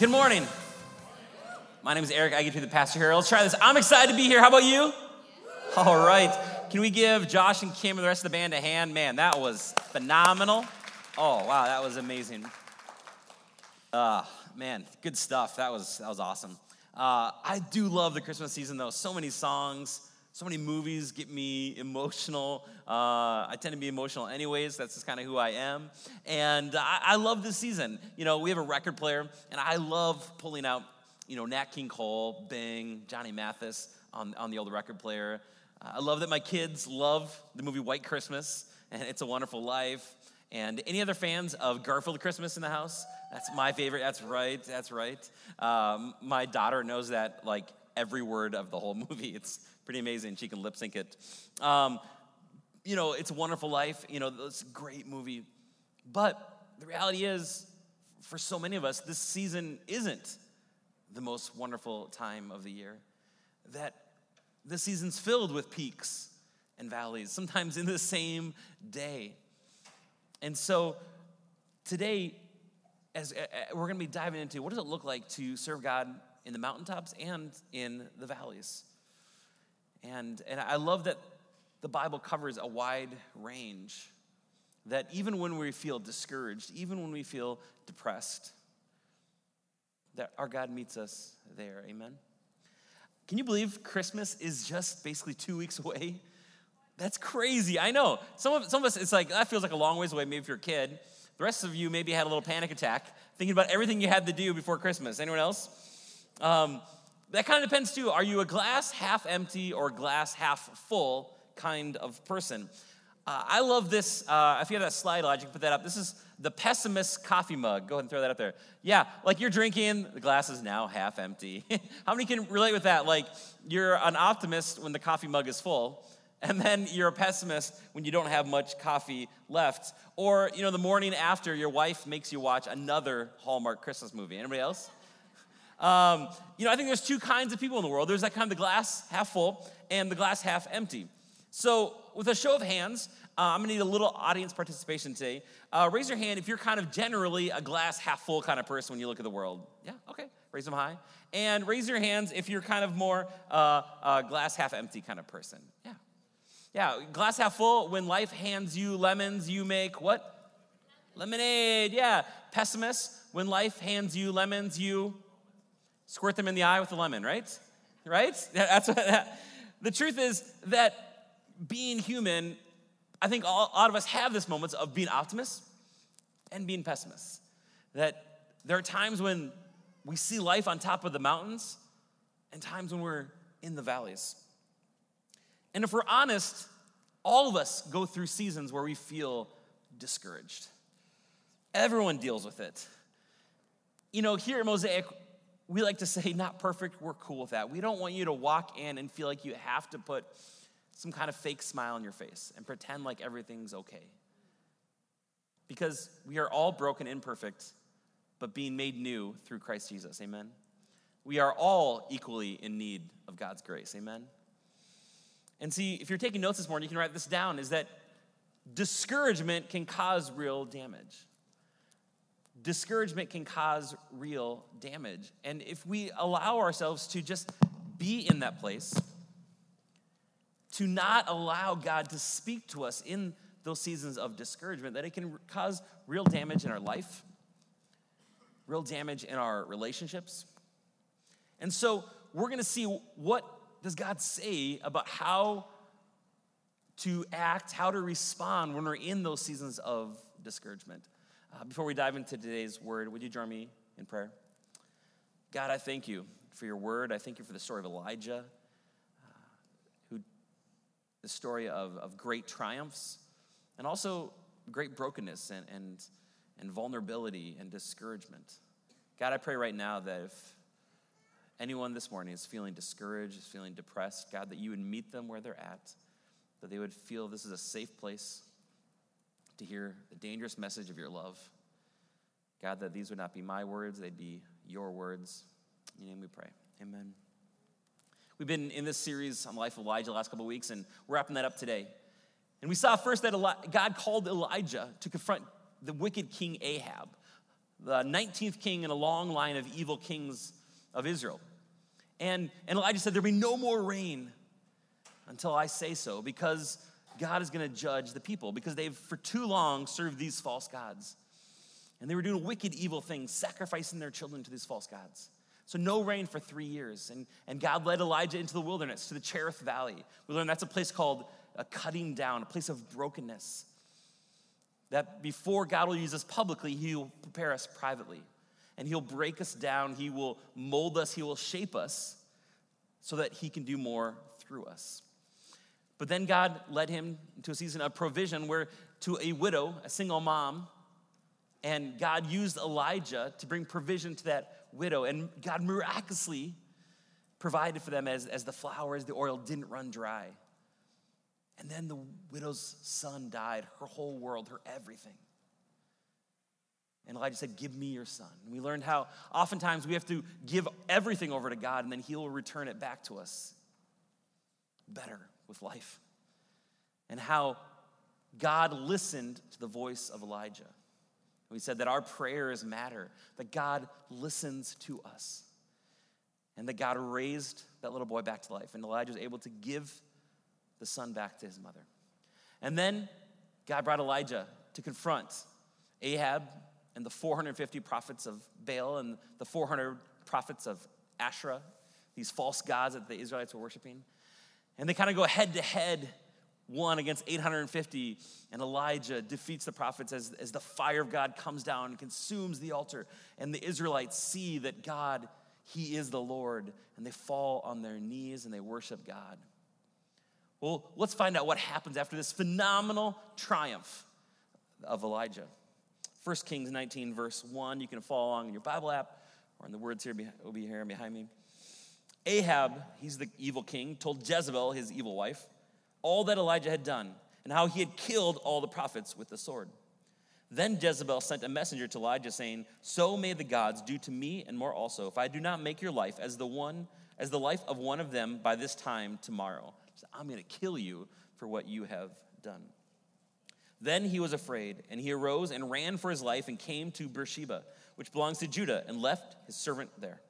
Good morning. My name is Eric. I get to be the pastor here. Let's try this. I'm excited to be here. How about you? All right. Can we give Josh and Kim and the rest of the band a hand? Man, that was phenomenal. Oh, wow, that was amazing. Uh, man, good stuff. That was that was awesome. Uh, I do love the Christmas season though. So many songs, so many movies get me emotional. Uh, I tend to be emotional anyways. That's just kind of who I am. And I, I love this season. You know, we have a record player, and I love pulling out, you know, Nat King Cole, Bing, Johnny Mathis on, on the old record player. Uh, I love that my kids love the movie White Christmas and It's a Wonderful Life. And any other fans of Garfield Christmas in the house? That's my favorite. That's right. That's right. Um, my daughter knows that like every word of the whole movie. It's pretty amazing. She can lip sync it. Um, you know, it's a wonderful life. You know, it's a great movie. But the reality is, for so many of us, this season isn't the most wonderful time of the year. That this season's filled with peaks and valleys, sometimes in the same day. And so today, as we're going to be diving into what does it look like to serve God in the mountaintops and in the valleys. And, and I love that the Bible covers a wide range. That even when we feel discouraged, even when we feel depressed, that our God meets us there. Amen. Can you believe Christmas is just basically two weeks away? That's crazy. I know. Some of, some of us, it's like, that feels like a long ways away, maybe if you're a kid. The rest of you maybe had a little panic attack thinking about everything you had to do before Christmas. Anyone else? Um, that kind of depends too. Are you a glass half empty or glass half full kind of person? Uh, I love this. Uh, if you have that slide, Elijah, you can put that up. This is the pessimist coffee mug. Go ahead and throw that up there. Yeah, like you're drinking, the glass is now half empty. How many can relate with that? Like you're an optimist when the coffee mug is full, and then you're a pessimist when you don't have much coffee left. Or, you know, the morning after your wife makes you watch another Hallmark Christmas movie. Anybody else? Um, you know, I think there's two kinds of people in the world. There's that kind of the glass half full and the glass half empty. So, with a show of hands, uh, I'm gonna need a little audience participation today. Uh, raise your hand if you're kind of generally a glass half full kind of person when you look at the world. Yeah, okay, raise them high. And raise your hands if you're kind of more uh, glass half empty kind of person. Yeah, yeah, glass half full. When life hands you lemons, you make what? Lemonade. Yeah. Pessimist. When life hands you lemons, you squirt them in the eye with a lemon, right? Right? That's what that, the truth is that being human, I think all, a lot of us have this moments of being optimists and being pessimists. That there are times when we see life on top of the mountains and times when we're in the valleys. And if we're honest, all of us go through seasons where we feel discouraged. Everyone deals with it. You know, here at Mosaic, we like to say, not perfect, we're cool with that. We don't want you to walk in and feel like you have to put some kind of fake smile on your face and pretend like everything's okay. Because we are all broken, imperfect, but being made new through Christ Jesus. Amen. We are all equally in need of God's grace. Amen. And see, if you're taking notes this morning, you can write this down is that discouragement can cause real damage. Discouragement can cause real damage. And if we allow ourselves to just be in that place, to not allow God to speak to us in those seasons of discouragement, that it can cause real damage in our life, real damage in our relationships. And so we're going to see what does God say about how to act, how to respond when we're in those seasons of discouragement? Uh, before we dive into today's word, would you join me in prayer? God, I thank you for your word. I thank you for the story of Elijah, uh, who the story of, of great triumphs and also great brokenness and, and, and vulnerability and discouragement. God, I pray right now that if anyone this morning is feeling discouraged, is feeling depressed, God, that you would meet them where they're at, that they would feel this is a safe place to hear the dangerous message of your love. God, that these would not be my words, they'd be your words. In your name we pray. Amen. We've been in this series on the life of Elijah the last couple of weeks, and we're wrapping that up today. And we saw first that God called Elijah to confront the wicked king Ahab the 19th king in a long line of evil kings of Israel. And, and Elijah said, There'll be no more rain until I say so, because God is going to judge the people, because they've for too long served these false gods. And they were doing wicked, evil things, sacrificing their children to these false gods. So, no rain for three years. And, and God led Elijah into the wilderness, to the Cherith Valley. We learned that's a place called a cutting down, a place of brokenness. That before God will use us publicly, He'll prepare us privately. And He'll break us down, He will mold us, He will shape us so that He can do more through us. But then God led him to a season of provision where to a widow, a single mom, and God used Elijah to bring provision to that widow. And God miraculously provided for them as, as the flour, as the oil didn't run dry. And then the widow's son died, her whole world, her everything. And Elijah said, Give me your son. And we learned how oftentimes we have to give everything over to God and then he will return it back to us better with life. And how God listened to the voice of Elijah. We said that our prayers matter, that God listens to us, and that God raised that little boy back to life. And Elijah was able to give the son back to his mother. And then God brought Elijah to confront Ahab and the 450 prophets of Baal and the 400 prophets of Asherah, these false gods that the Israelites were worshiping. And they kind of go head to head one against 850, and Elijah defeats the prophets as, as the fire of God comes down and consumes the altar. And the Israelites see that God, He is the Lord, and they fall on their knees and they worship God. Well, let's find out what happens after this phenomenal triumph of Elijah. 1 Kings 19, verse 1. You can follow along in your Bible app or in the words here will be here behind me. Ahab, he's the evil king, told Jezebel, his evil wife, all that Elijah had done and how he had killed all the prophets with the sword. Then Jezebel sent a messenger to Elijah saying, "So may the gods do to me and more also if I do not make your life as the one as the life of one of them by this time tomorrow. I'm going to kill you for what you have done." Then he was afraid, and he arose and ran for his life and came to Beersheba, which belongs to Judah, and left his servant there.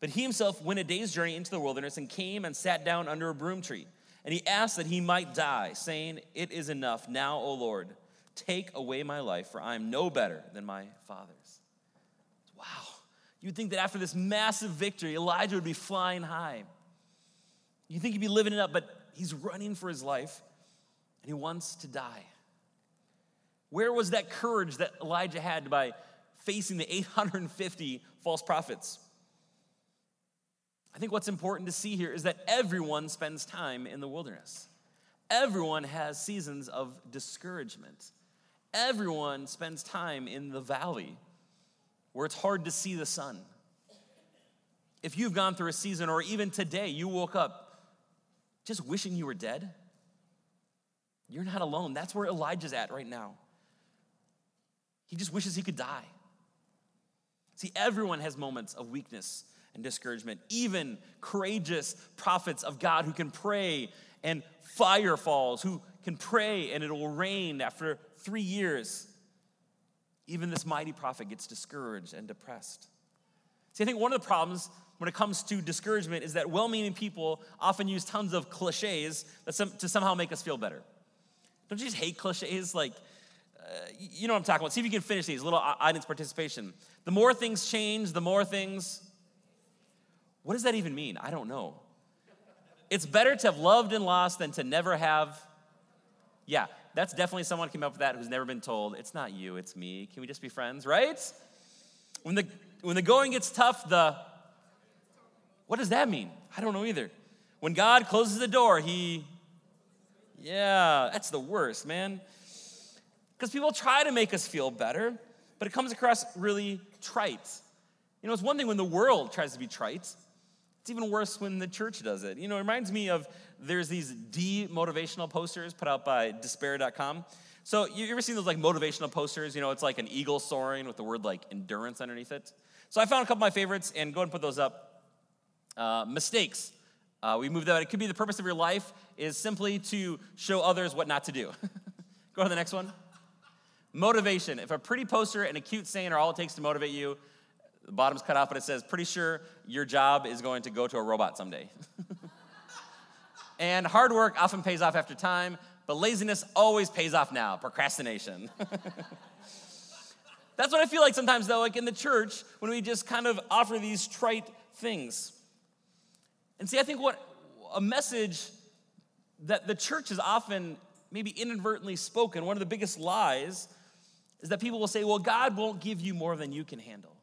But he himself went a day's journey into the wilderness and came and sat down under a broom tree. And he asked that he might die, saying, It is enough now, O Lord. Take away my life, for I am no better than my father's. Wow. You'd think that after this massive victory, Elijah would be flying high. You think he'd be living it up, but he's running for his life and he wants to die. Where was that courage that Elijah had by facing the 850 false prophets? I think what's important to see here is that everyone spends time in the wilderness. Everyone has seasons of discouragement. Everyone spends time in the valley where it's hard to see the sun. If you've gone through a season, or even today, you woke up just wishing you were dead, you're not alone. That's where Elijah's at right now. He just wishes he could die. See, everyone has moments of weakness and discouragement. Even courageous prophets of God who can pray and fire falls, who can pray and it will rain after three years. Even this mighty prophet gets discouraged and depressed. See, I think one of the problems when it comes to discouragement is that well meaning people often use tons of cliches to somehow make us feel better. Don't you just hate cliches? Like, uh, you know what I'm talking about. See if you can finish these little audience participation. The more things change, the more things what does that even mean? I don't know. It's better to have loved and lost than to never have. Yeah, that's definitely someone came up with that who's never been told, it's not you, it's me. Can we just be friends, right? When the when the going gets tough, the what does that mean? I don't know either. When God closes the door, he Yeah, that's the worst, man. Because people try to make us feel better, but it comes across really trite. You know, it's one thing when the world tries to be trite. It's even worse when the church does it. You know, it reminds me of there's these demotivational posters put out by despair.com. So you ever seen those like motivational posters? You know, it's like an eagle soaring with the word like endurance underneath it. So I found a couple of my favorites and go and put those up. Uh, mistakes. Uh, we moved that. It could be the purpose of your life is simply to show others what not to do. go to the next one. motivation. If a pretty poster and a cute saying are all it takes to motivate you, the bottom's cut off, but it says, pretty sure your job is going to go to a robot someday. and hard work often pays off after time, but laziness always pays off now procrastination. That's what I feel like sometimes, though, like in the church, when we just kind of offer these trite things. And see, I think what a message that the church is often maybe inadvertently spoken, one of the biggest lies is that people will say, well, God won't give you more than you can handle.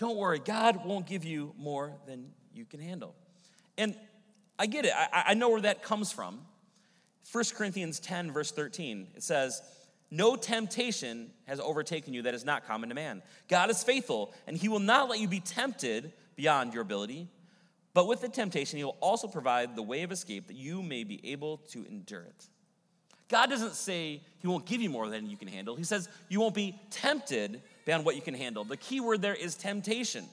Don't worry, God won't give you more than you can handle. And I get it, I, I know where that comes from. 1 Corinthians 10, verse 13, it says, No temptation has overtaken you that is not common to man. God is faithful, and he will not let you be tempted beyond your ability. But with the temptation, he will also provide the way of escape that you may be able to endure it. God doesn't say he won't give you more than you can handle. He says you won't be tempted beyond what you can handle. The key word there is temptation.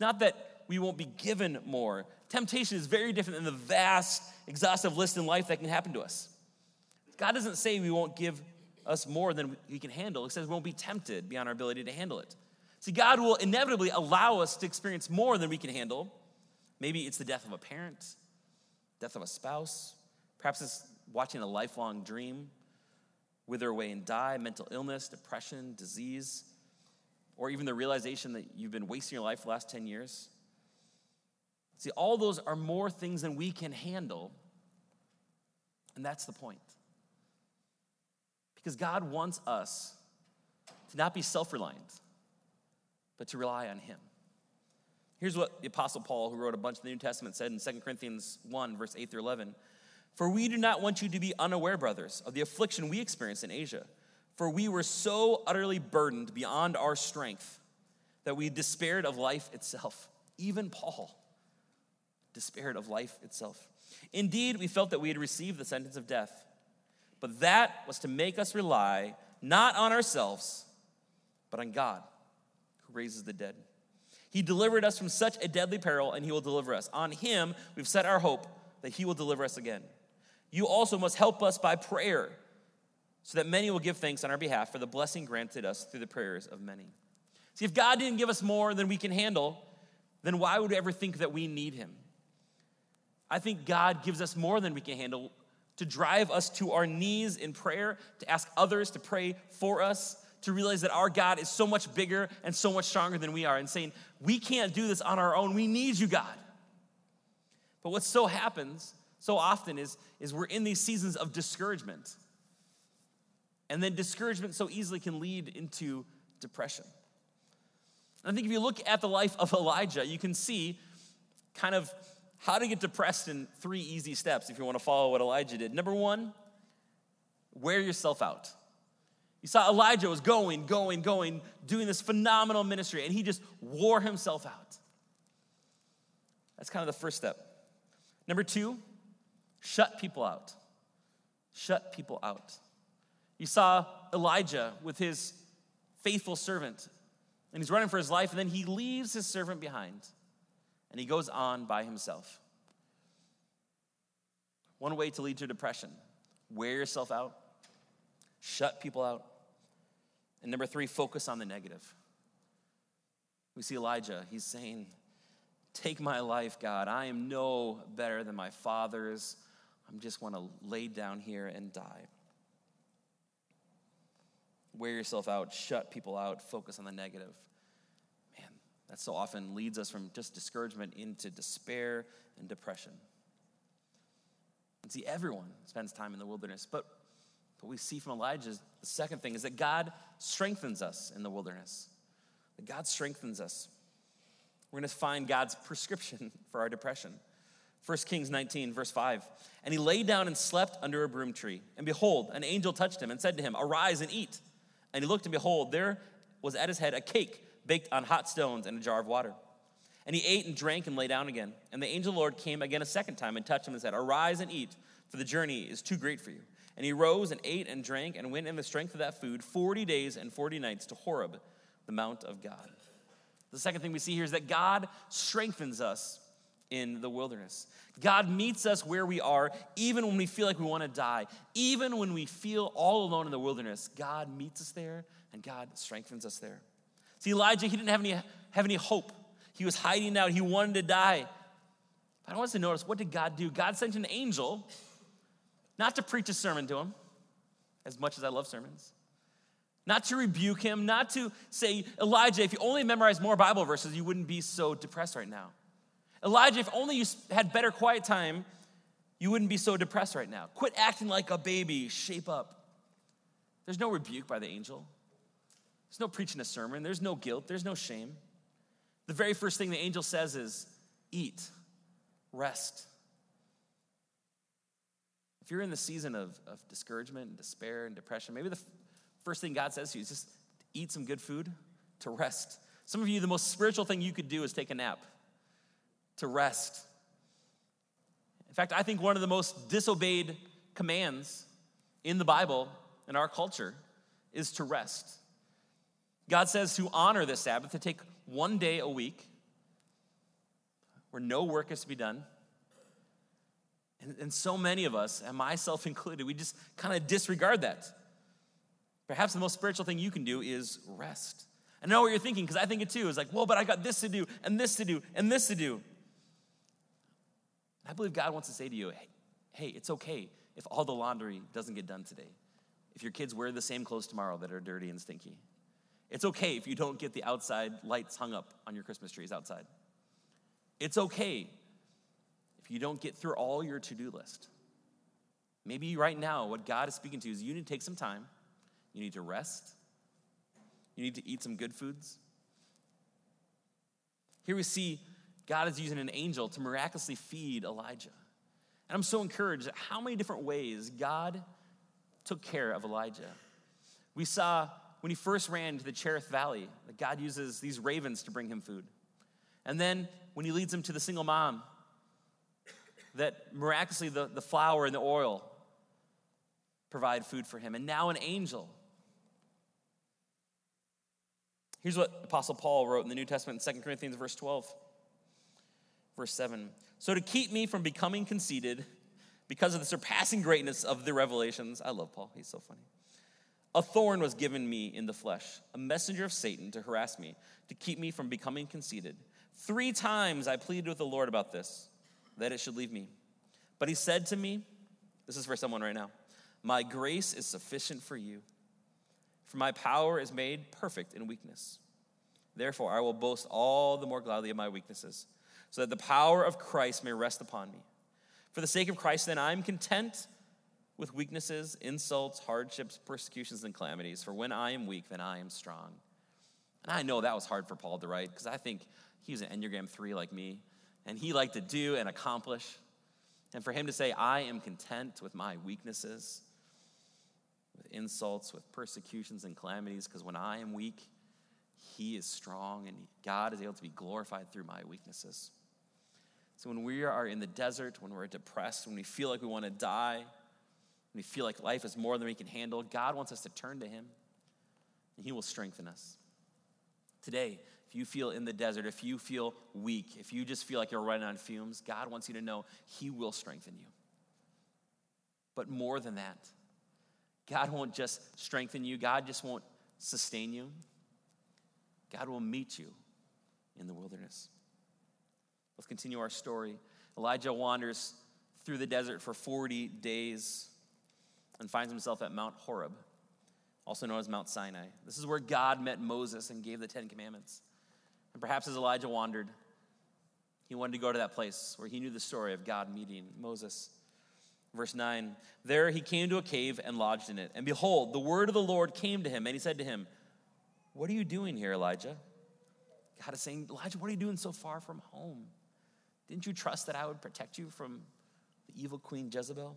Not that we won't be given more. Temptation is very different than the vast, exhaustive list in life that can happen to us. God doesn't say we won't give us more than we can handle. He says we won't be tempted beyond our ability to handle it. See, God will inevitably allow us to experience more than we can handle. Maybe it's the death of a parent, death of a spouse. Perhaps it's watching a lifelong dream wither away and die, mental illness, depression, disease, or even the realization that you've been wasting your life the last 10 years. See, all those are more things than we can handle, and that's the point. Because God wants us to not be self reliant, but to rely on Him. Here's what the Apostle Paul, who wrote a bunch of the New Testament, said in 2 Corinthians 1, verse 8 through 11. For we do not want you to be unaware, brothers, of the affliction we experienced in Asia. For we were so utterly burdened beyond our strength that we despaired of life itself. Even Paul despaired of life itself. Indeed, we felt that we had received the sentence of death, but that was to make us rely not on ourselves, but on God, who raises the dead. He delivered us from such a deadly peril, and He will deliver us. On Him, we've set our hope that He will deliver us again you also must help us by prayer, so that many will give thanks on our behalf for the blessing granted us through the prayers of many. See, if God didn't give us more than we can handle, then why would we ever think that we need Him? I think God gives us more than we can handle to drive us to our knees in prayer, to ask others to pray for us, to realize that our God is so much bigger and so much stronger than we are, and saying, We can't do this on our own. We need you, God. But what so happens so often is, is we're in these seasons of discouragement. And then discouragement so easily can lead into depression. And I think if you look at the life of Elijah, you can see kind of how to get depressed in three easy steps if you want to follow what Elijah did. Number one, wear yourself out. You saw Elijah was going, going, going, doing this phenomenal ministry, and he just wore himself out. That's kind of the first step. Number two, shut people out. Shut people out. You saw Elijah with his faithful servant, and he's running for his life, and then he leaves his servant behind and he goes on by himself. One way to lead to depression wear yourself out, shut people out. And number three, focus on the negative. We see Elijah, he's saying, Take my life, God. I am no better than my fathers. I just want to lay down here and die. Wear yourself out, shut people out, focus on the negative. Man, that so often leads us from just discouragement into despair and depression. And see, everyone spends time in the wilderness, but what we see from Elijah, the second thing is that God strengthens us in the wilderness. That God strengthens us. We're going to find God's prescription for our depression. 1 Kings 19, verse 5. And he lay down and slept under a broom tree. And behold, an angel touched him and said to him, Arise and eat. And he looked, and behold, there was at his head a cake baked on hot stones and a jar of water. And he ate and drank and lay down again. And the angel of the Lord came again a second time and touched him and said, Arise and eat, for the journey is too great for you. And he rose and ate and drank and went in the strength of that food 40 days and 40 nights to Horeb, the mount of God. The second thing we see here is that God strengthens us in the wilderness. God meets us where we are, even when we feel like we want to die. Even when we feel all alone in the wilderness, God meets us there and God strengthens us there. See, Elijah, he didn't have any, have any hope. He was hiding out, he wanted to die. But I want us to notice what did God do? God sent an angel not to preach a sermon to him, as much as I love sermons, not to rebuke him, not to say, Elijah, if you only memorize more Bible verses, you wouldn't be so depressed right now. Elijah, if only you had better quiet time, you wouldn't be so depressed right now. Quit acting like a baby, shape up. There's no rebuke by the angel. There's no preaching a sermon. There's no guilt. There's no shame. The very first thing the angel says is eat, rest. If you're in the season of, of discouragement and despair and depression, maybe the f- first thing God says to you is just eat some good food to rest. Some of you, the most spiritual thing you could do is take a nap to rest. In fact, I think one of the most disobeyed commands in the Bible, in our culture, is to rest. God says to honor the Sabbath, to take one day a week where no work is to be done. And, and so many of us, and myself included, we just kind of disregard that. Perhaps the most spiritual thing you can do is rest. I know what you're thinking because I think it too. It's like, well, but I got this to do, and this to do, and this to do. I believe God wants to say to you, hey, hey, it's okay if all the laundry doesn't get done today. If your kids wear the same clothes tomorrow that are dirty and stinky. It's okay if you don't get the outside lights hung up on your Christmas trees outside. It's okay if you don't get through all your to do list. Maybe right now, what God is speaking to you is you need to take some time, you need to rest, you need to eat some good foods. Here we see God is using an angel to miraculously feed Elijah. And I'm so encouraged at how many different ways God took care of Elijah. We saw when he first ran to the Cherith Valley that God uses these ravens to bring him food. And then when he leads him to the single mom, that miraculously the, the flour and the oil provide food for him. And now an angel. Here's what Apostle Paul wrote in the New Testament in 2 Corinthians, verse 12. Verse 7 So to keep me from becoming conceited because of the surpassing greatness of the revelations, I love Paul, he's so funny. A thorn was given me in the flesh, a messenger of Satan to harass me, to keep me from becoming conceited. Three times I pleaded with the Lord about this, that it should leave me. But he said to me, This is for someone right now, My grace is sufficient for you, for my power is made perfect in weakness. Therefore, I will boast all the more gladly of my weaknesses so that the power of Christ may rest upon me. For the sake of Christ, then, I am content with weaknesses, insults, hardships, persecutions, and calamities. For when I am weak, then I am strong. And I know that was hard for Paul to write because I think he was an Enneagram 3 like me, and he liked to do and accomplish. And for him to say, I am content with my weaknesses, with insults, with persecutions and calamities, because when I am weak, he is strong and God is able to be glorified through my weaknesses. So when we are in the desert, when we're depressed, when we feel like we want to die, when we feel like life is more than we can handle, God wants us to turn to Him and He will strengthen us. Today, if you feel in the desert, if you feel weak, if you just feel like you're running on fumes, God wants you to know He will strengthen you. But more than that, God won't just strengthen you, God just won't sustain you. God will meet you in the wilderness. Let's continue our story. Elijah wanders through the desert for 40 days and finds himself at Mount Horeb, also known as Mount Sinai. This is where God met Moses and gave the Ten Commandments. And perhaps as Elijah wandered, he wanted to go to that place where he knew the story of God meeting Moses. Verse 9 There he came to a cave and lodged in it. And behold, the word of the Lord came to him, and he said to him, What are you doing here, Elijah? God is saying, Elijah, what are you doing so far from home? Didn't you trust that I would protect you from the evil queen Jezebel?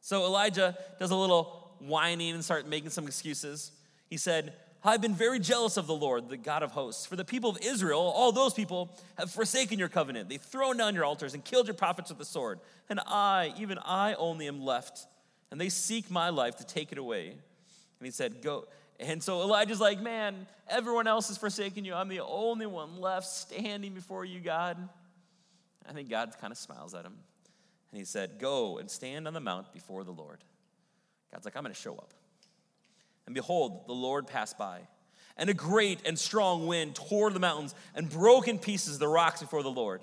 So Elijah does a little whining and start making some excuses. He said, I've been very jealous of the Lord, the God of hosts. For the people of Israel, all those people have forsaken your covenant. They've thrown down your altars and killed your prophets with the sword. And I, even I only am left. And they seek my life to take it away. And he said, Go. And so Elijah's like, Man, everyone else has forsaken you. I'm the only one left standing before you, God. I think God kind of smiles at him. And he said, Go and stand on the mount before the Lord. God's like, I'm going to show up. And behold, the Lord passed by, and a great and strong wind tore the mountains and broke in pieces the rocks before the Lord.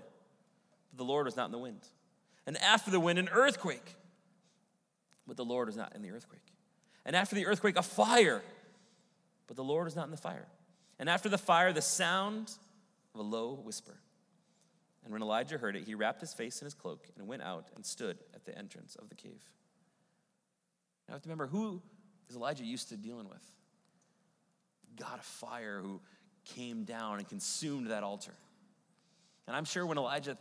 But the Lord was not in the wind. And after the wind, an earthquake. But the Lord was not in the earthquake. And after the earthquake, a fire. But the Lord was not in the fire. And after the fire, the sound of a low whisper. And when Elijah heard it, he wrapped his face in his cloak and went out and stood at the entrance of the cave. Now, I have to remember who is Elijah used to dealing with? God of fire who came down and consumed that altar. And I'm sure when Elijah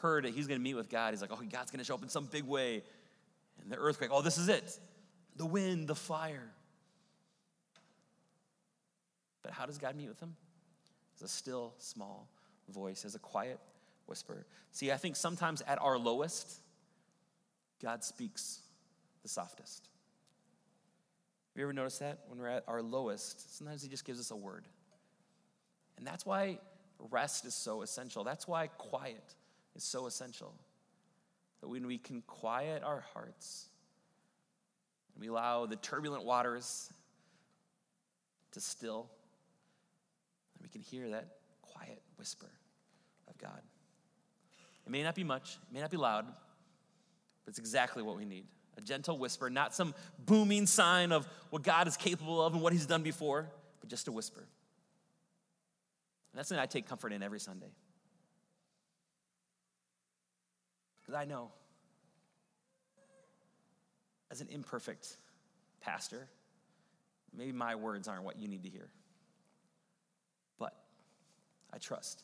heard that he's going to meet with God, he's like, oh, God's going to show up in some big way. And the earthquake, oh, this is it. The wind, the fire. But how does God meet with him? As a still, small voice, as a quiet whisper. See, I think sometimes at our lowest, God speaks the softest. Have you ever noticed that? When we're at our lowest, sometimes He just gives us a word. And that's why rest is so essential. That's why quiet is so essential. That when we can quiet our hearts and we allow the turbulent waters to still, and we can hear that quiet whisper of God. It may not be much, it may not be loud, but it's exactly what we need. A gentle whisper, not some booming sign of what God is capable of and what He's done before, but just a whisper. And that's something I take comfort in every Sunday. Because I know, as an imperfect pastor, maybe my words aren't what you need to hear. But I trust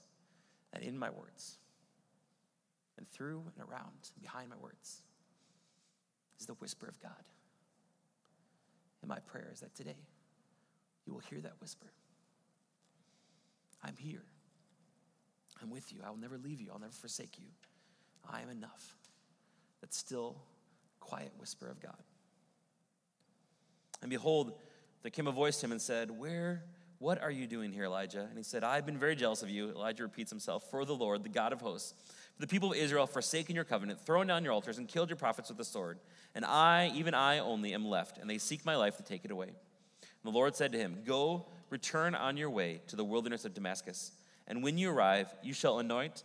that in my words, and through and around, behind my words, is the whisper of God. And my prayer is that today you will hear that whisper. I'm here. I'm with you. I will never leave you. I'll never forsake you. I am enough. That still, quiet whisper of God. And behold, there came a voice to him and said, Where, what are you doing here, Elijah? And he said, I've been very jealous of you. Elijah repeats himself, For the Lord, the God of hosts, the people of Israel have forsaken your covenant, thrown down your altars, and killed your prophets with the sword. And I, even I only, am left, and they seek my life to take it away. And the Lord said to him, Go, return on your way to the wilderness of Damascus. And when you arrive, you shall anoint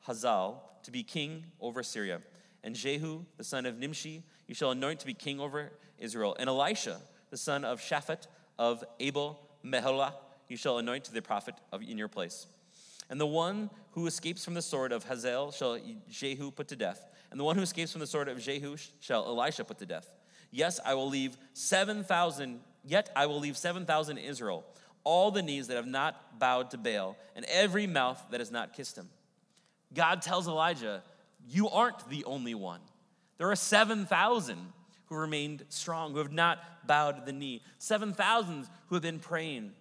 Hazael to be king over Syria. And Jehu, the son of Nimshi, you shall anoint to be king over Israel. And Elisha, the son of Shaphat of Abel Meholah, you shall anoint to the prophet of, in your place. And the one who escapes from the sword of Hazael shall Jehu put to death. And the one who escapes from the sword of Jehu shall Elisha put to death. Yes, I will leave 7,000, yet I will leave 7,000 in Israel, all the knees that have not bowed to Baal, and every mouth that has not kissed him. God tells Elijah, You aren't the only one. There are 7,000 who remained strong, who have not bowed the knee, 7,000 who have been praying,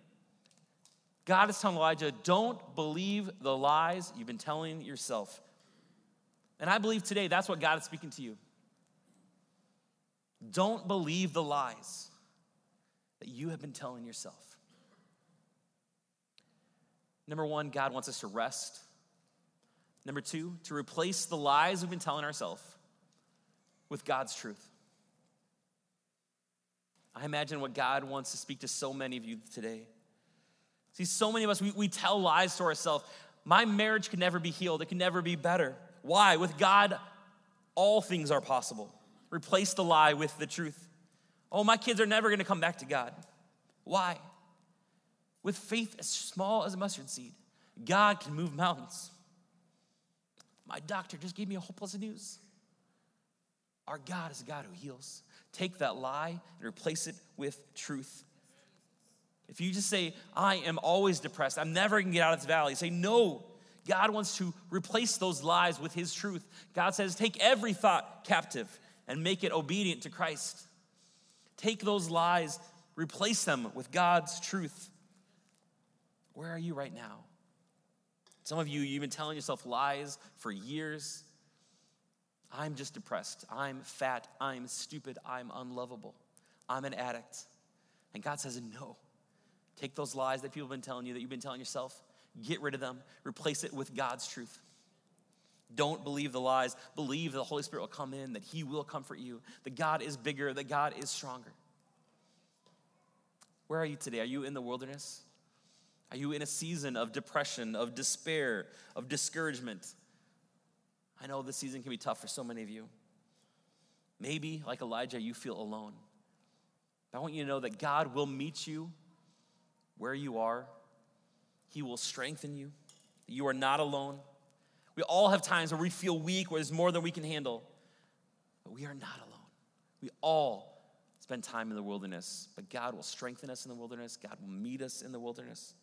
God is telling Elijah, don't believe the lies you've been telling yourself. And I believe today that's what God is speaking to you. Don't believe the lies that you have been telling yourself. Number one, God wants us to rest. Number two, to replace the lies we've been telling ourselves with God's truth. I imagine what God wants to speak to so many of you today. See, so many of us, we, we tell lies to ourselves. My marriage can never be healed, it can never be better. Why? With God, all things are possible. Replace the lie with the truth. Oh, my kids are never gonna come back to God. Why? With faith as small as a mustard seed, God can move mountains. My doctor just gave me a whole plus of news. Our God is a God who heals. Take that lie and replace it with truth. If you just say, I am always depressed, I'm never gonna get out of this valley, say, no. God wants to replace those lies with His truth. God says, take every thought captive and make it obedient to Christ. Take those lies, replace them with God's truth. Where are you right now? Some of you, you've been telling yourself lies for years. I'm just depressed. I'm fat. I'm stupid. I'm unlovable. I'm an addict. And God says, No. Take those lies that people have been telling you, that you've been telling yourself, get rid of them, replace it with God's truth. Don't believe the lies. Believe the Holy Spirit will come in, that He will comfort you, that God is bigger, that God is stronger. Where are you today? Are you in the wilderness? Are you in a season of depression, of despair, of discouragement? I know this season can be tough for so many of you. Maybe, like Elijah, you feel alone. But I want you to know that God will meet you where you are, He will strengthen you, you are not alone. We all have times where we feel weak, where there's more than we can handle, but we are not alone. We all spend time in the wilderness, but God will strengthen us in the wilderness, God will meet us in the wilderness.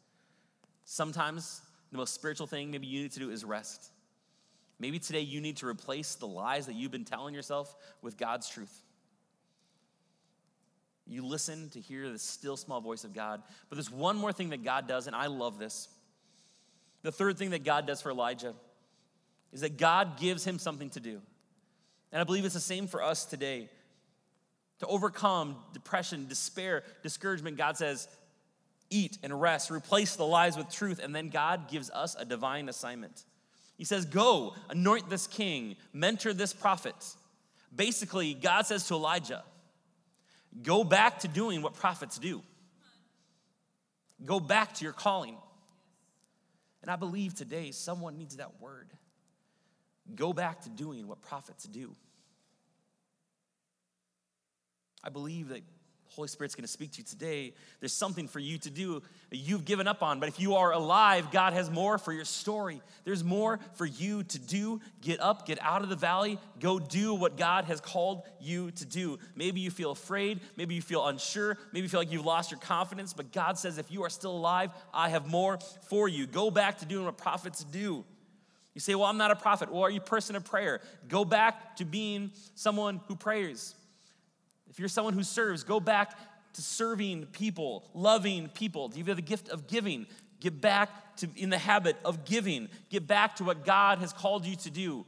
Sometimes the most spiritual thing maybe you need to do is rest. Maybe today you need to replace the lies that you've been telling yourself with God's truth. You listen to hear the still small voice of God. But there's one more thing that God does, and I love this. The third thing that God does for Elijah is that God gives him something to do. And I believe it's the same for us today. To overcome depression, despair, discouragement, God says, eat and rest, replace the lies with truth, and then God gives us a divine assignment. He says, Go, anoint this king, mentor this prophet. Basically, God says to Elijah, Go back to doing what prophets do. Go back to your calling. And I believe today someone needs that word. Go back to doing what prophets do. I believe that Holy Spirit's going to speak to you today. There's something for you to do that you've given up on. But if you are alive, God has more for your story. There's more for you to do. Get up, get out of the valley, go do what God has called you to do. Maybe you feel afraid. Maybe you feel unsure. Maybe you feel like you've lost your confidence. But God says, if you are still alive, I have more for you. Go back to doing what prophets do. You say, Well, I'm not a prophet. Well, are you a person of prayer? Go back to being someone who prays. If you're someone who serves, go back to serving people, loving people. Do you have the gift of giving? Get back to in the habit of giving. Get back to what God has called you to do.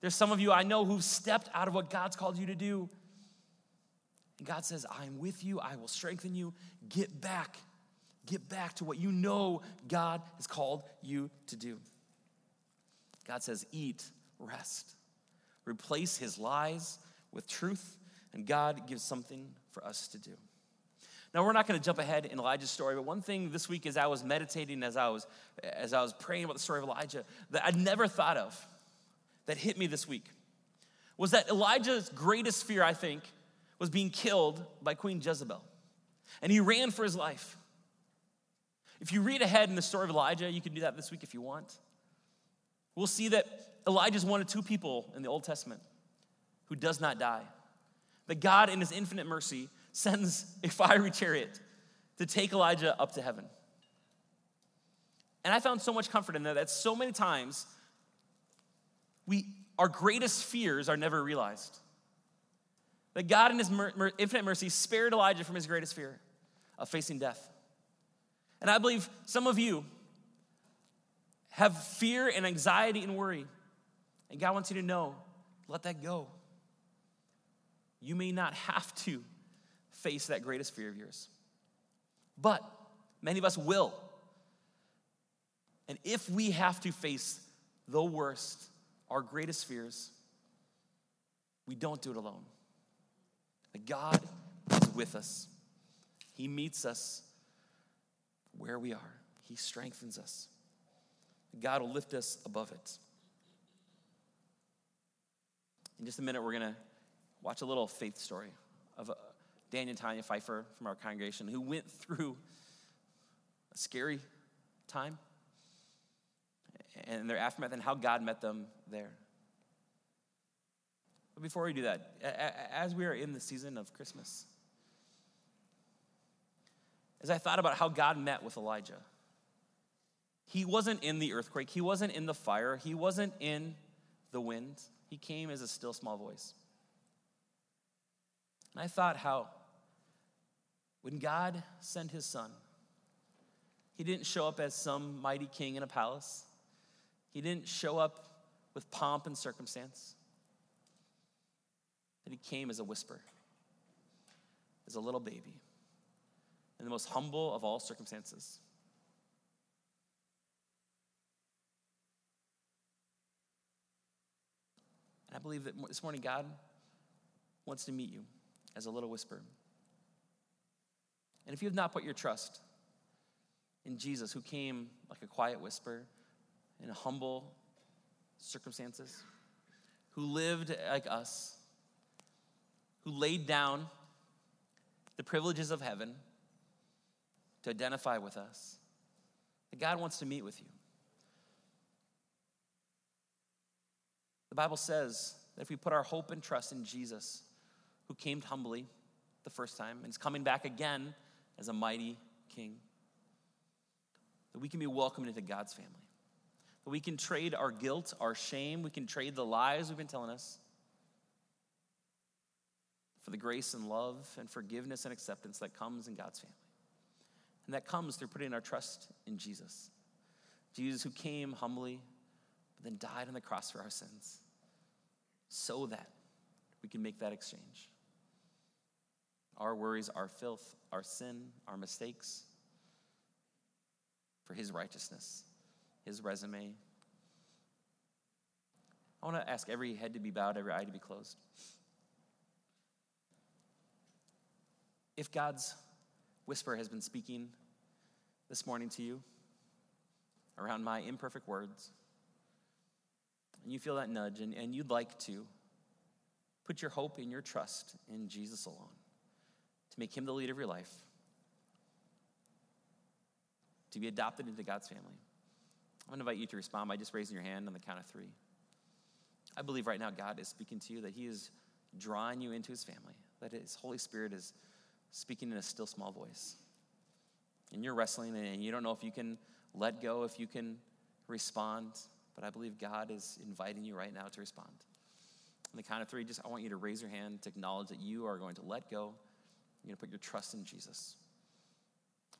There's some of you I know who've stepped out of what God's called you to do. And God says, I'm with you, I will strengthen you. Get back. Get back to what you know God has called you to do. God says, eat, rest. Replace his lies with truth and God gives something for us to do. Now we're not going to jump ahead in Elijah's story, but one thing this week as I was meditating, as I was as I was praying about the story of Elijah, that I'd never thought of, that hit me this week, was that Elijah's greatest fear, I think, was being killed by Queen Jezebel. And he ran for his life. If you read ahead in the story of Elijah, you can do that this week if you want. We'll see that Elijah's one of two people in the Old Testament who does not die that God, in his infinite mercy, sends a fiery chariot to take Elijah up to heaven. And I found so much comfort in that that so many times we our greatest fears are never realized. That God in his mer- infinite mercy spared Elijah from his greatest fear of facing death. And I believe some of you have fear and anxiety and worry. And God wants you to know, let that go you may not have to face that greatest fear of yours. But many of us will. And if we have to face the worst, our greatest fears, we don't do it alone. God is with us. He meets us where we are. He strengthens us. God will lift us above it. In just a minute, we're going to watch a little faith story of uh, Dan and Tanya Pfeiffer from our congregation who went through a scary time and their aftermath and how God met them there. But before we do that, as we are in the season of Christmas, as I thought about how God met with Elijah, he wasn't in the earthquake, he wasn't in the fire, he wasn't in the wind. He came as a still small voice. And I thought how when God sent his son, he didn't show up as some mighty king in a palace. He didn't show up with pomp and circumstance. That he came as a whisper, as a little baby, in the most humble of all circumstances. And I believe that this morning God wants to meet you as a little whisper. And if you have not put your trust in Jesus, who came like a quiet whisper in humble circumstances, who lived like us, who laid down the privileges of heaven to identify with us, that God wants to meet with you. The Bible says that if we put our hope and trust in Jesus, who came humbly the first time and is coming back again as a mighty king, that we can be welcomed into God's family. That we can trade our guilt, our shame, we can trade the lies we've been telling us for the grace and love and forgiveness and acceptance that comes in God's family. And that comes through putting our trust in Jesus. Jesus, who came humbly, but then died on the cross for our sins, so that we can make that exchange. Our worries, our filth, our sin, our mistakes, for his righteousness, his resume. I want to ask every head to be bowed, every eye to be closed. If God's whisper has been speaking this morning to you around my imperfect words, and you feel that nudge, and, and you'd like to put your hope and your trust in Jesus alone to make him the leader of your life, to be adopted into God's family. I'm going to invite you to respond by just raising your hand on the count of three. I believe right now God is speaking to you, that He is drawing you into His family, that His Holy Spirit is speaking in a still small voice. And you're wrestling and you don't know if you can let go, if you can respond, but I believe God is inviting you right now to respond. On the count of three, just I want you to raise your hand to acknowledge that you are going to let go. You're going to put your trust in Jesus.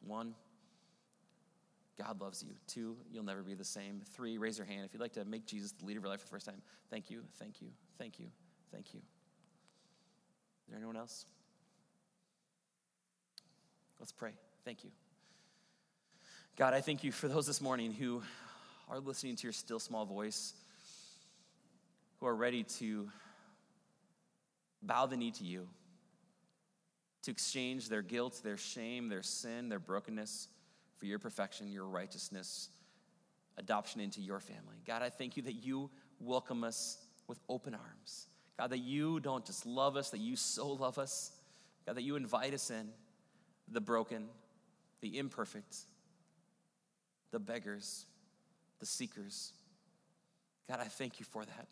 One, God loves you. Two, you'll never be the same. Three, raise your hand if you'd like to make Jesus the leader of your life for the first time. Thank you, thank you, thank you, thank you. Is there anyone else? Let's pray. Thank you. God, I thank you for those this morning who are listening to your still small voice, who are ready to bow the knee to you, to exchange their guilt, their shame, their sin, their brokenness for your perfection, your righteousness, adoption into your family. God, I thank you that you welcome us with open arms. God, that you don't just love us, that you so love us. God, that you invite us in the broken, the imperfect, the beggars, the seekers. God, I thank you for that.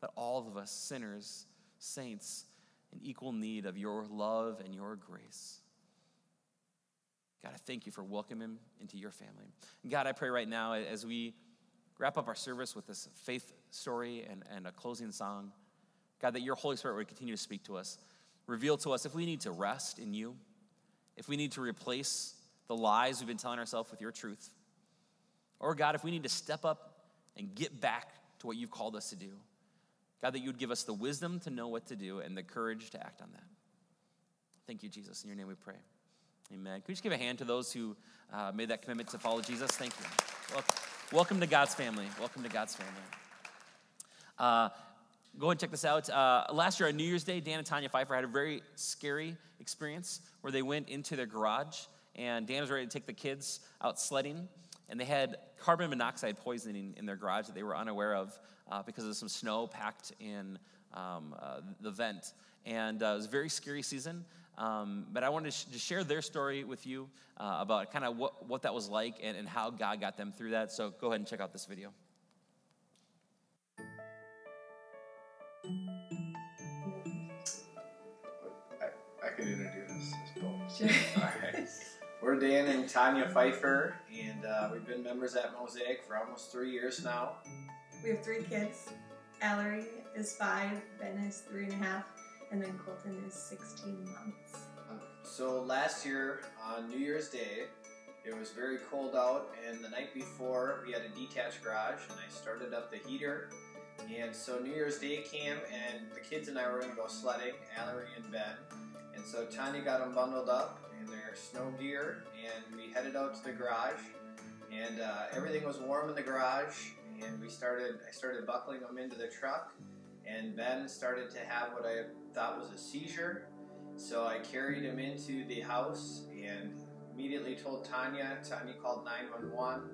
That all of us, sinners, saints, in equal need of your love and your grace. God, I thank you for welcoming him into your family. God, I pray right now as we wrap up our service with this faith story and, and a closing song, God, that your Holy Spirit would continue to speak to us, reveal to us if we need to rest in you, if we need to replace the lies we've been telling ourselves with your truth, or God, if we need to step up and get back to what you've called us to do. God, that you would give us the wisdom to know what to do and the courage to act on that. Thank you, Jesus. In your name we pray. Amen. Can we just give a hand to those who uh, made that commitment to follow Jesus? Thank you. Welcome, welcome to God's family. Welcome to God's family. Uh, Go and check this out. Uh, last year on New Year's Day, Dan and Tanya Pfeiffer had a very scary experience where they went into their garage and Dan was ready to take the kids out sledding. And they had carbon monoxide poisoning in their garage that they were unaware of uh, because of some snow packed in um, uh, the vent. And uh, it was a very scary season. Um, but I wanted to, sh- to, share their story with you uh, about kind of what, what that was like and, and how God got them through that. So go ahead and check out this video. I could introduce this book. Sure. All right. We're Dan and Tanya Pfeiffer, and uh, we've been members at Mosaic for almost three years now. We have three kids. Ellery is five, Ben is three and a half, and then Colton is 16 months. So last year on New Year's Day, it was very cold out, and the night before we had a detached garage, and I started up the heater. And so New Year's Day came, and the kids and I were going to go sledding, Ellery and Ben. And so Tanya got them bundled up in their snow gear, and we headed out to the garage. And uh, everything was warm in the garage, and we started. I started buckling them into the truck, and Ben started to have what I thought was a seizure. So I carried him into the house and immediately told Tanya. Tanya called 911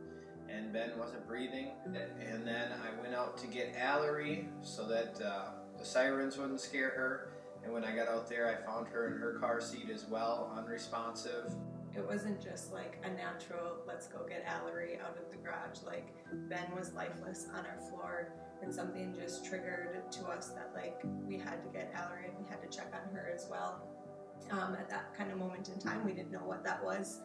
and Ben wasn't breathing. And then I went out to get Ellery so that uh, the sirens wouldn't scare her. And when I got out there, I found her in her car seat as well, unresponsive. It wasn't just like a natural, let's go get Ellery out of the garage. Like, Ben was lifeless on our floor, and something just triggered to us that, like, we had to get Ellery and we had to check on her as well. Um, at that kind of moment in time, we didn't know what that was.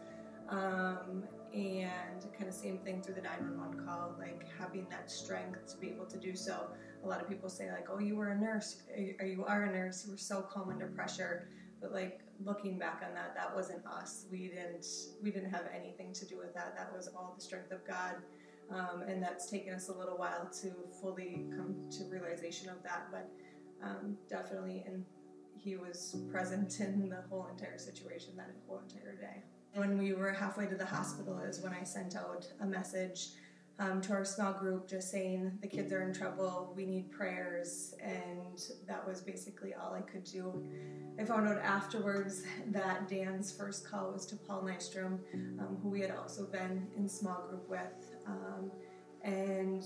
Um, and kind of same thing through the 911 call, like having that strength to be able to do so. A lot of people say, like, oh, you were a nurse, or you are a nurse, you were so calm under pressure. But like looking back on that, that wasn't us. We didn't we didn't have anything to do with that. That was all the strength of God, um, and that's taken us a little while to fully come to realization of that. But um, definitely, and He was present in the whole entire situation that whole entire day. When we were halfway to the hospital, is when I sent out a message um, to our small group just saying the kids are in trouble, we need prayers, and that was basically all I could do. I found out afterwards that Dan's first call was to Paul Nystrom, um, who we had also been in small group with, um, and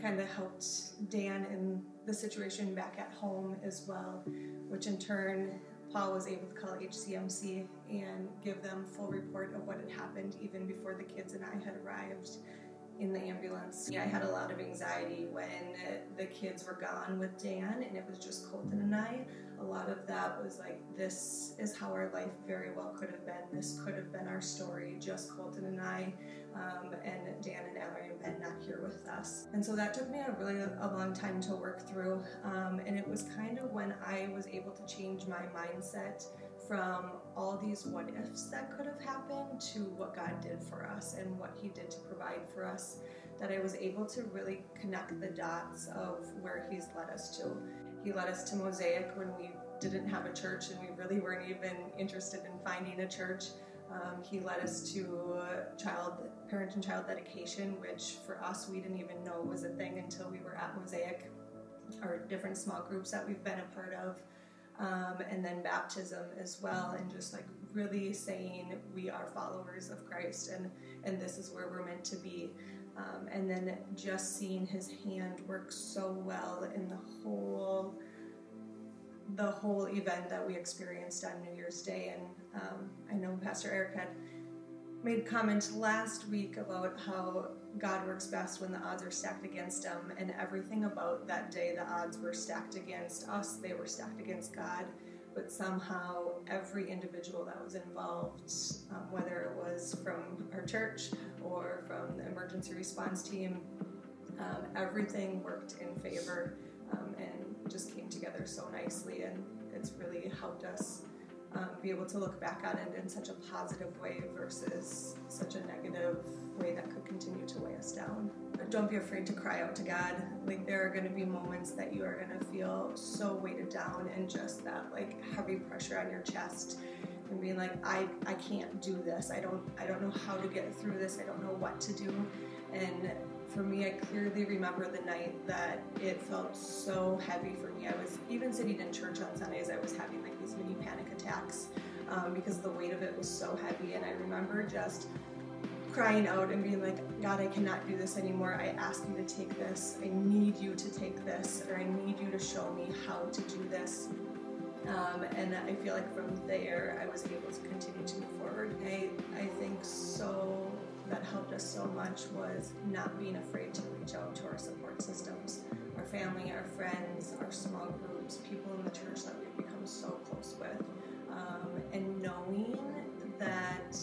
kind of helped Dan in the situation back at home as well, which in turn Paul was able to call HCMC and give them full report of what had happened even before the kids and I had arrived in the ambulance. Yeah, I had a lot of anxiety when the kids were gone with Dan and it was just Colton and I. A lot of that was like, this is how our life very well could have been. This could have been our story, just Colton and I, um, and Dan and Ellery and Ben not here with us. And so that took me a really a long time to work through. Um, and it was kind of when I was able to change my mindset from all these what ifs that could have happened to what God did for us and what He did to provide for us, that I was able to really connect the dots of where He's led us to. He led us to Mosaic when we didn't have a church and we really weren't even interested in finding a church. Um, he led us to child, parent and child dedication, which for us we didn't even know was a thing until we were at Mosaic, or different small groups that we've been a part of um, and then baptism as well, and just like really saying we are followers of Christ, and and this is where we're meant to be. Um, and then just seeing His hand work so well in the whole the whole event that we experienced on New Year's Day, and um, I know Pastor Eric had made comment last week about how God works best when the odds are stacked against him, and everything about that day, the odds were stacked against us, they were stacked against God. But somehow, every individual that was involved, um, whether it was from our church or from the emergency response team, um, everything worked in favor um, and just came together so nicely. And it's really helped us um, be able to look back on it in such a positive way versus such a negative way that could continue to weigh us down. But don't be afraid to cry out to God. Like there are going to be moments that you are going to feel so weighted down and just that like heavy pressure on your chest and being like I I can't do this. I don't I don't know how to get through this. I don't know what to do. And for me, I clearly remember the night that it felt so heavy for me. I was even sitting in church on Sundays, I was having like these mini panic attacks um, because the weight of it was so heavy. And I remember just crying out and being like, God, I cannot do this anymore. I ask you to take this. I need you to take this, or I need you to show me how to do this. Um, and I feel like from there, I was able to continue to move forward. I, I think so that helped us so much was not being afraid to reach out to our support systems, our family, our friends, our small groups, people in the church that we've become so close with, um, and knowing that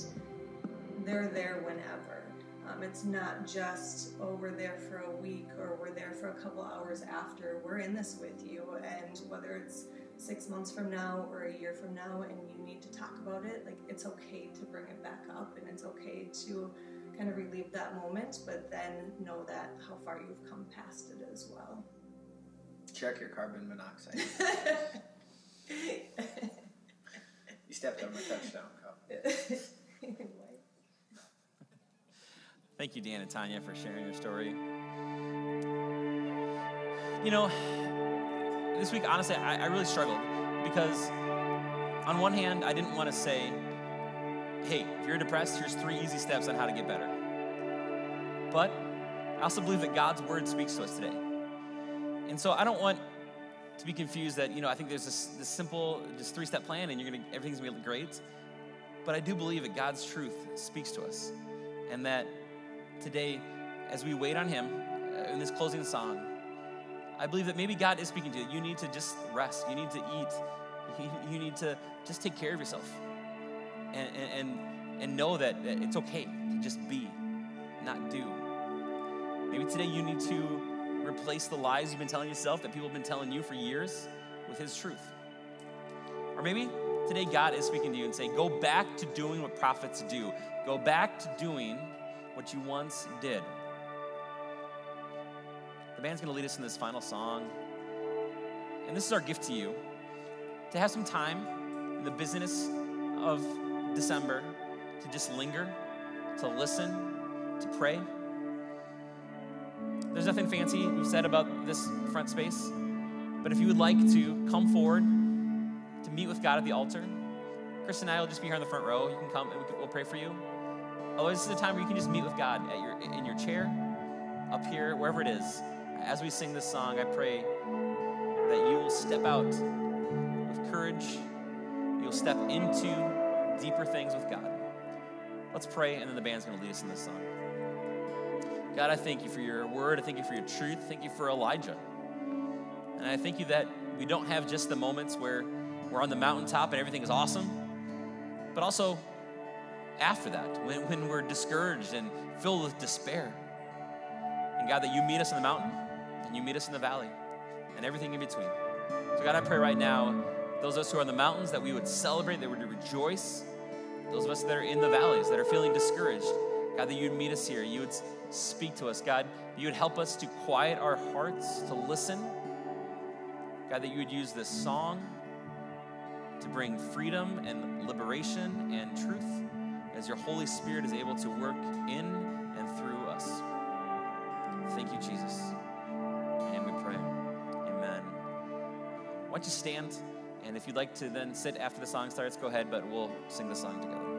they're there whenever. Um, it's not just, oh, we're there for a week or we're there for a couple hours after. We're in this with you, and whether it's six months from now or a year from now and you need to talk about it, like it's okay to bring it back up and it's okay to kind of relieve that moment, but then know that how far you've come past it as well. Check your carbon monoxide. you stepped on my touchdown cup. Thank you, Dan and Tanya, for sharing your story. You know, this week, honestly, I, I really struggled because on one hand, I didn't want to say, hey, if you're depressed, here's three easy steps on how to get better. But I also believe that God's word speaks to us today. And so I don't want to be confused that, you know, I think there's this, this simple, just three step plan and you're gonna, everything's gonna be great. But I do believe that God's truth speaks to us. And that today, as we wait on Him uh, in this closing song, I believe that maybe God is speaking to you. You need to just rest, you need to eat, you need to just take care of yourself. And, and, and know that it's okay to just be, not do. Maybe today you need to replace the lies you've been telling yourself that people have been telling you for years with His truth. Or maybe today God is speaking to you and saying, Go back to doing what prophets do, go back to doing what you once did. The band's going to lead us in this final song. And this is our gift to you to have some time in the business of December to just linger, to listen, to pray. There's nothing fancy we've said about this front space, but if you would like to come forward to meet with God at the altar, Chris and I will just be here in the front row. You can come and we will pray for you. Otherwise, this is a time where you can just meet with God at your, in your chair, up here, wherever it is. As we sing this song, I pray that you will step out with courage. You'll step into deeper things with God. Let's pray, and then the band's going to lead us in this song. God, I thank you for your word. I thank you for your truth. Thank you for Elijah. And I thank you that we don't have just the moments where we're on the mountaintop and everything is awesome, but also after that, when, when we're discouraged and filled with despair. And God, that you meet us in the mountain and you meet us in the valley and everything in between. So, God, I pray right now, those of us who are in the mountains, that we would celebrate, that we would rejoice. Those of us that are in the valleys, that are feeling discouraged, God, that you'd meet us here. You would speak to us, God. You would help us to quiet our hearts, to listen. God, that you would use this song to bring freedom and liberation and truth as your Holy Spirit is able to work in and through us. Thank you, Jesus. And we pray. Amen. Why don't you stand? And if you'd like to then sit after the song starts, go ahead, but we'll sing the song together.